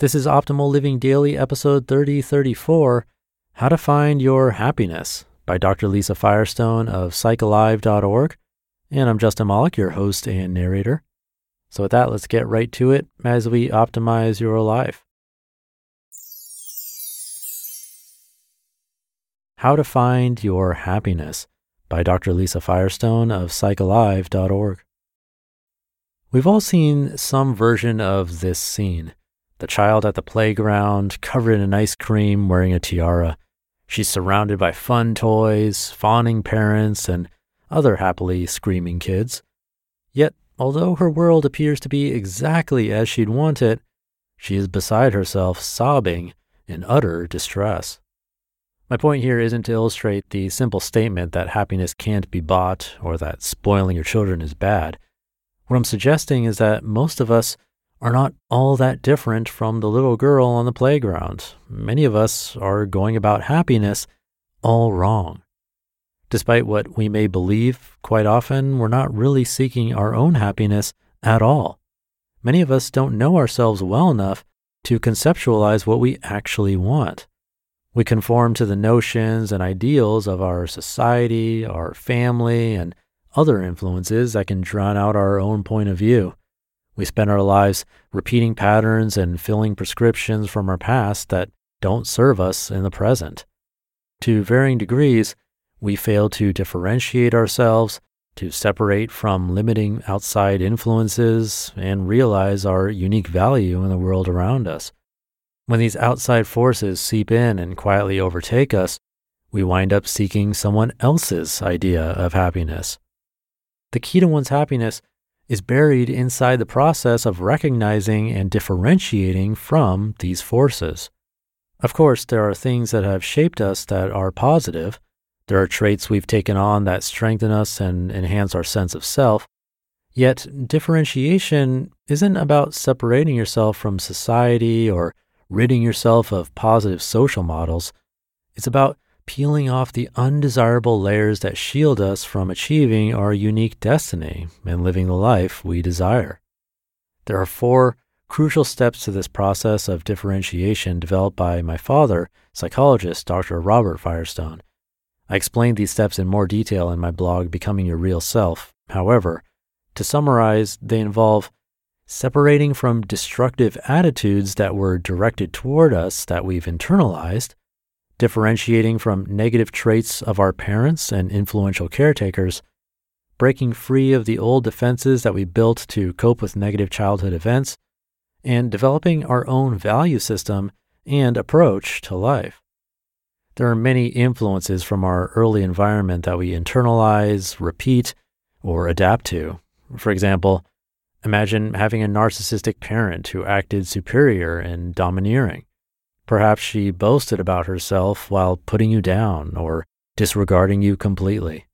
This is Optimal Living Daily, episode 3034 How to Find Your Happiness by Dr. Lisa Firestone of psychalive.org. And I'm Justin Malik, your host and narrator. So, with that, let's get right to it as we optimize your life. How to Find Your Happiness by Dr. Lisa Firestone of psychalive.org. We've all seen some version of this scene the child at the playground, covered in ice cream, wearing a tiara. She's surrounded by fun toys, fawning parents, and other happily screaming kids. Yet, although her world appears to be exactly as she'd want it, she is beside herself, sobbing in utter distress. My point here isn't to illustrate the simple statement that happiness can't be bought or that spoiling your children is bad. What I'm suggesting is that most of us are not all that different from the little girl on the playground. Many of us are going about happiness all wrong. Despite what we may believe, quite often we're not really seeking our own happiness at all. Many of us don't know ourselves well enough to conceptualize what we actually want. We conform to the notions and ideals of our society, our family, and other influences that can drown out our own point of view. We spend our lives repeating patterns and filling prescriptions from our past that don't serve us in the present. To varying degrees, we fail to differentiate ourselves, to separate from limiting outside influences, and realize our unique value in the world around us. When these outside forces seep in and quietly overtake us, we wind up seeking someone else's idea of happiness. The key to one's happiness is buried inside the process of recognizing and differentiating from these forces. Of course, there are things that have shaped us that are positive. There are traits we've taken on that strengthen us and enhance our sense of self. Yet, differentiation isn't about separating yourself from society or ridding yourself of positive social models. It's about peeling off the undesirable layers that shield us from achieving our unique destiny and living the life we desire. There are four crucial steps to this process of differentiation developed by my father, psychologist Dr. Robert Firestone. I explained these steps in more detail in my blog, Becoming Your Real Self. However, to summarize, they involve separating from destructive attitudes that were directed toward us that we've internalized, differentiating from negative traits of our parents and influential caretakers, breaking free of the old defenses that we built to cope with negative childhood events, and developing our own value system and approach to life. There are many influences from our early environment that we internalize, repeat, or adapt to. For example, imagine having a narcissistic parent who acted superior and domineering. Perhaps she boasted about herself while putting you down or disregarding you completely.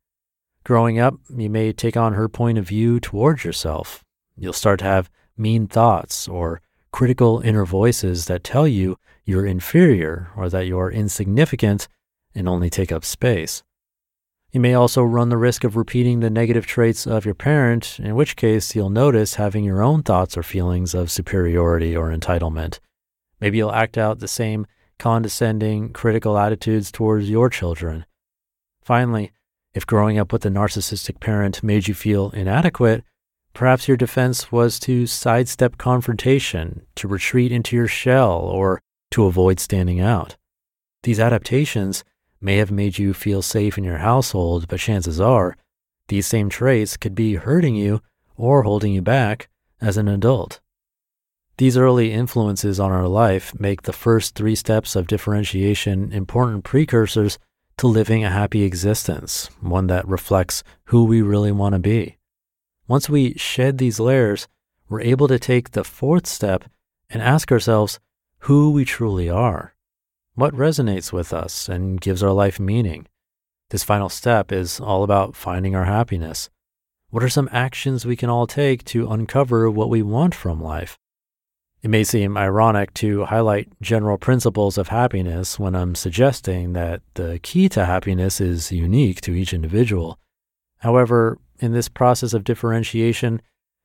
Growing up, you may take on her point of view towards yourself. You'll start to have mean thoughts or critical inner voices that tell you you're inferior or that you're insignificant and only take up space. You may also run the risk of repeating the negative traits of your parent, in which case you'll notice having your own thoughts or feelings of superiority or entitlement. Maybe you'll act out the same condescending, critical attitudes towards your children. Finally, if growing up with a narcissistic parent made you feel inadequate, Perhaps your defense was to sidestep confrontation, to retreat into your shell, or to avoid standing out. These adaptations may have made you feel safe in your household, but chances are these same traits could be hurting you or holding you back as an adult. These early influences on our life make the first three steps of differentiation important precursors to living a happy existence, one that reflects who we really want to be. Once we shed these layers, we're able to take the fourth step and ask ourselves who we truly are. What resonates with us and gives our life meaning? This final step is all about finding our happiness. What are some actions we can all take to uncover what we want from life? It may seem ironic to highlight general principles of happiness when I'm suggesting that the key to happiness is unique to each individual. However, in this process of differentiation,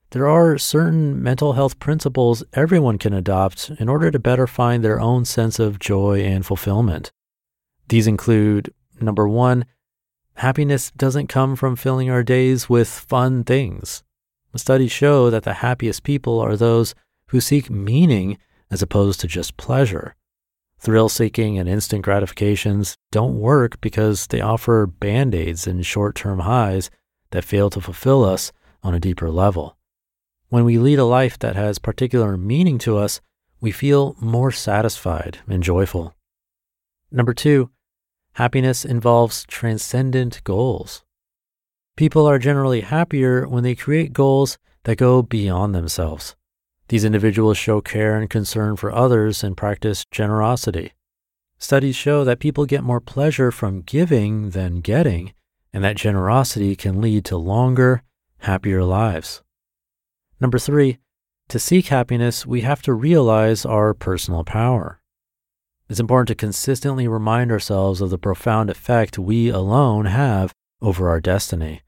there are certain mental health principles everyone can adopt in order to better find their own sense of joy and fulfillment. These include number one, happiness doesn't come from filling our days with fun things. Studies show that the happiest people are those who seek meaning as opposed to just pleasure. Thrill seeking and instant gratifications don't work because they offer band aids and short term highs that fail to fulfill us on a deeper level. When we lead a life that has particular meaning to us, we feel more satisfied and joyful. Number two, happiness involves transcendent goals. People are generally happier when they create goals that go beyond themselves. These individuals show care and concern for others and practice generosity. Studies show that people get more pleasure from giving than getting, and that generosity can lead to longer, happier lives. Number three, to seek happiness, we have to realize our personal power. It's important to consistently remind ourselves of the profound effect we alone have over our destiny.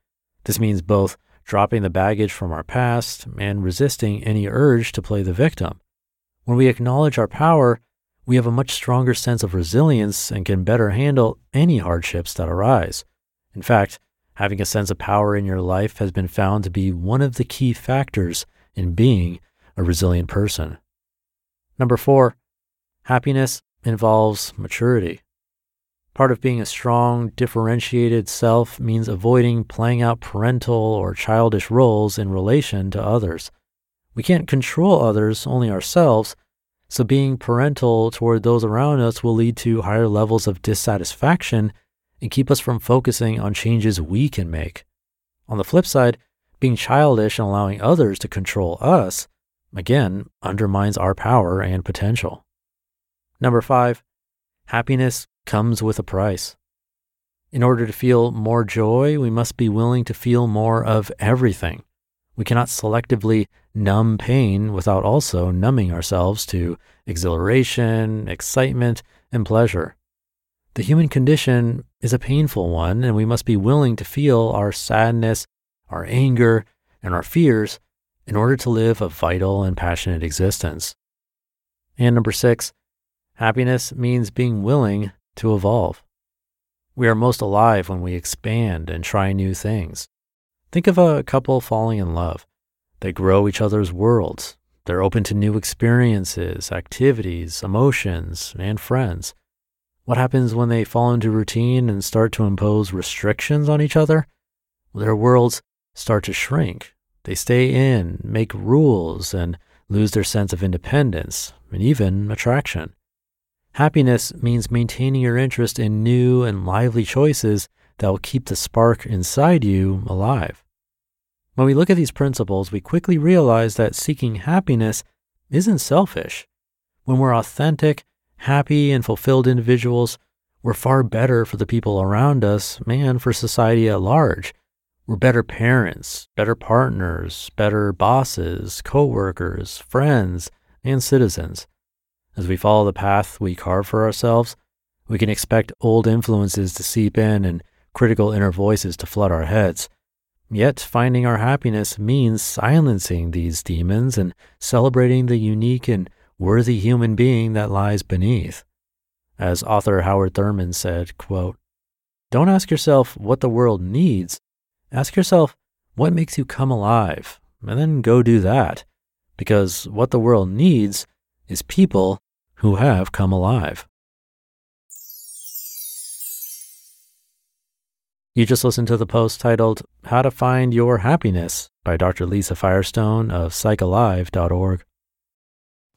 This means both dropping the baggage from our past and resisting any urge to play the victim. When we acknowledge our power, we have a much stronger sense of resilience and can better handle any hardships that arise. In fact, having a sense of power in your life has been found to be one of the key factors in being a resilient person. Number four, happiness involves maturity. Part of being a strong, differentiated self means avoiding playing out parental or childish roles in relation to others. We can't control others, only ourselves, so being parental toward those around us will lead to higher levels of dissatisfaction and keep us from focusing on changes we can make. On the flip side, being childish and allowing others to control us, again, undermines our power and potential. Number five, happiness comes with a price. In order to feel more joy, we must be willing to feel more of everything. We cannot selectively numb pain without also numbing ourselves to exhilaration, excitement, and pleasure. The human condition is a painful one, and we must be willing to feel our sadness, our anger, and our fears in order to live a vital and passionate existence. And number six, happiness means being willing to evolve. We are most alive when we expand and try new things. Think of a couple falling in love. They grow each other's worlds. They're open to new experiences, activities, emotions, and friends. What happens when they fall into routine and start to impose restrictions on each other? Their worlds start to shrink. They stay in, make rules, and lose their sense of independence and even attraction. Happiness means maintaining your interest in new and lively choices that will keep the spark inside you alive. When we look at these principles, we quickly realize that seeking happiness isn't selfish. When we're authentic happy and fulfilled individuals, we're far better for the people around us and for society at large. We're better parents, better partners, better bosses, coworkers, friends, and citizens. As we follow the path we carve for ourselves, we can expect old influences to seep in and critical inner voices to flood our heads. Yet, finding our happiness means silencing these demons and celebrating the unique and worthy human being that lies beneath. As author Howard Thurman said, quote, Don't ask yourself what the world needs. Ask yourself what makes you come alive and then go do that. Because what the world needs is people who have come alive. You just listened to the post titled How to Find Your Happiness by Dr. Lisa Firestone of psychalive.org.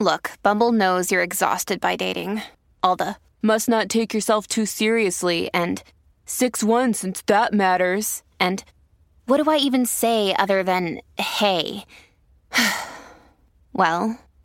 Look, Bumble knows you're exhausted by dating. All the must not take yourself too seriously and 6 1 since that matters. And what do I even say other than hey? well,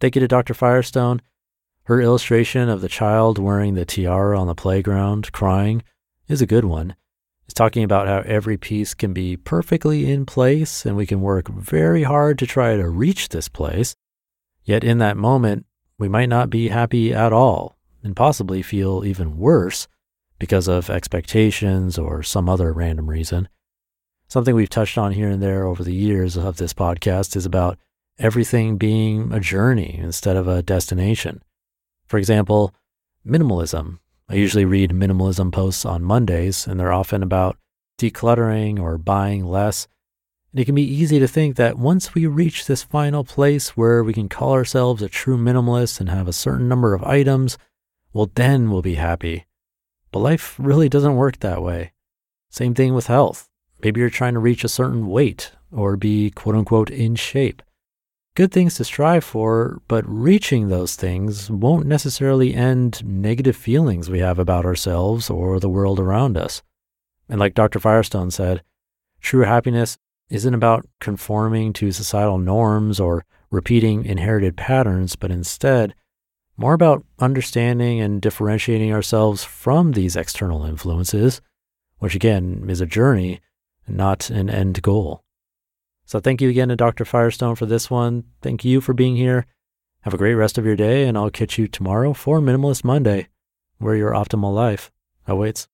Thank you to Dr. Firestone. Her illustration of the child wearing the tiara on the playground, crying, is a good one. It's talking about how every piece can be perfectly in place and we can work very hard to try to reach this place. Yet in that moment, we might not be happy at all and possibly feel even worse because of expectations or some other random reason. Something we've touched on here and there over the years of this podcast is about everything being a journey instead of a destination. For example, minimalism. I usually read minimalism posts on Mondays, and they're often about decluttering or buying less. And it can be easy to think that once we reach this final place where we can call ourselves a true minimalist and have a certain number of items, well, then we'll be happy. But life really doesn't work that way. Same thing with health. Maybe you're trying to reach a certain weight or be quote unquote in shape good things to strive for, but reaching those things won't necessarily end negative feelings we have about ourselves or the world around us. And like Dr. Firestone said, true happiness isn't about conforming to societal norms or repeating inherited patterns, but instead more about understanding and differentiating ourselves from these external influences, which again is a journey, not an end goal. So thank you again to Dr. Firestone for this one. Thank you for being here. Have a great rest of your day, and I'll catch you tomorrow for Minimalist Monday, where your optimal life awaits.